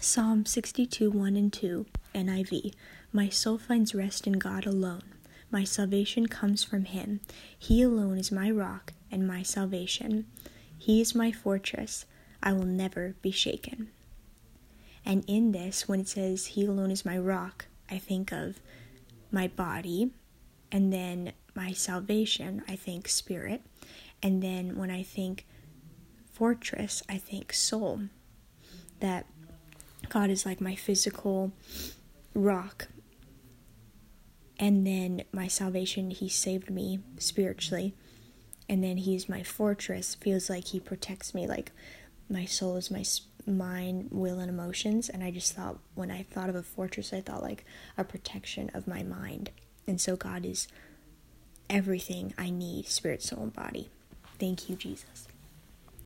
Psalm 62 1 and 2, NIV. My soul finds rest in God alone. My salvation comes from Him. He alone is my rock and my salvation. He is my fortress. I will never be shaken. And in this, when it says, He alone is my rock, I think of my body, and then my salvation, I think spirit, and then when I think fortress, I think soul. That God is like my physical rock. And then my salvation, He saved me spiritually. And then He's my fortress, feels like He protects me, like my soul is my mind, will, and emotions. And I just thought, when I thought of a fortress, I thought like a protection of my mind. And so God is everything I need spirit, soul, and body. Thank you, Jesus.